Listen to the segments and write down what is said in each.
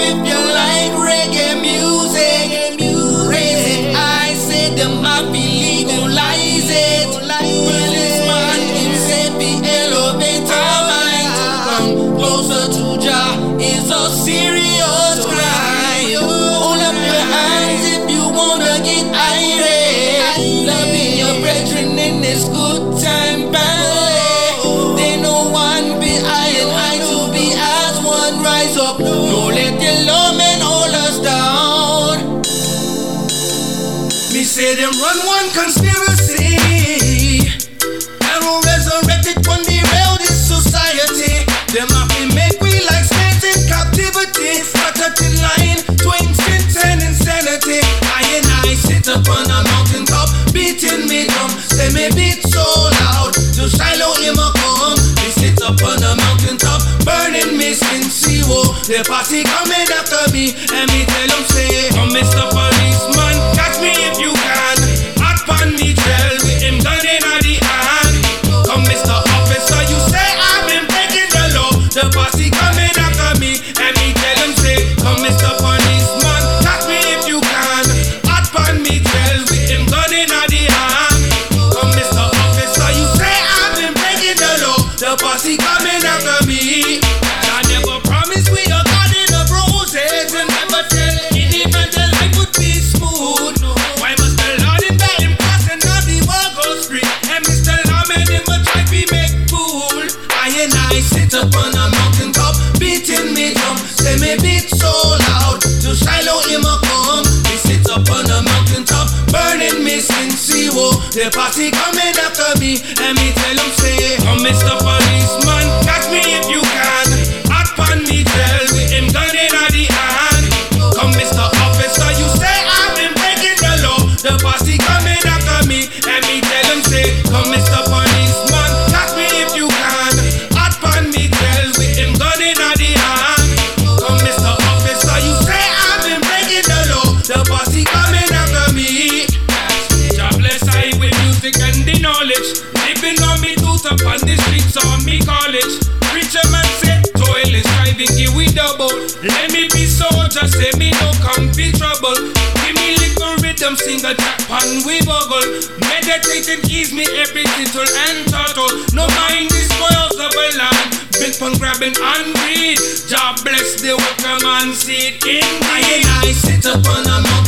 if you like reggae music. Raise it, I said them happy legalize it. Well, this man him said be elevate to come closer to Jah is a serious crime. Hold up your hands if you wanna get irate. Loving your brethren in this good say them run one conspiracy. Arrow resurrected one derail this society. Them to make we like slaves in captivity. Started in line, twin sins and insanity. I and I sit upon a mountain top, beating me drum. Say me beat so loud, to Shiloh him a come. We sit upon a mountain top, burning me sin zero. The party coming after me, and me tell Party coming after me. I never promised we of roses and never any man life would be smooth. Why must the Lord in on the world? And Mr. Make fool. I and I sit upon a mountain top, beating me drum. Say me beat so loud, Shiloh him a come. We sit upon a mountain top, burning me sin zero. The party coming after me, and me tell him say, Come Mr. Policeman, catch me if you can. Hot pan me tell him gun in the hand. Come Mr. Officer, you say I've been breaking the law. The party coming after me, and me tell him say, Come Mr. Policeman, me college. Preacher man say, toil is striving, give we double. Let me be soldier, say me no come be trouble. Give me little rhythm, sing a track pan we boggle. Meditating ease me every tittle and turtle. No mind the spoils of a land. Built on grabbing and greed. God bless the worker man seed in and I sit upon a mountain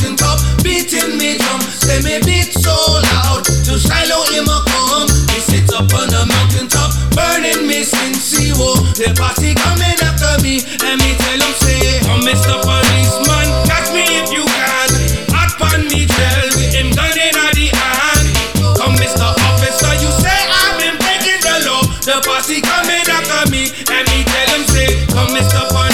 Say party coming after me. Let me tell them say, oh Mr. Policeman, catch me if you can. Hot pan me gel with him gun in the hand. Oh, come Mr. Officer, you say I've been breaking the law. The party coming after me. Let me tell them say, oh, come, Mr. Policeman.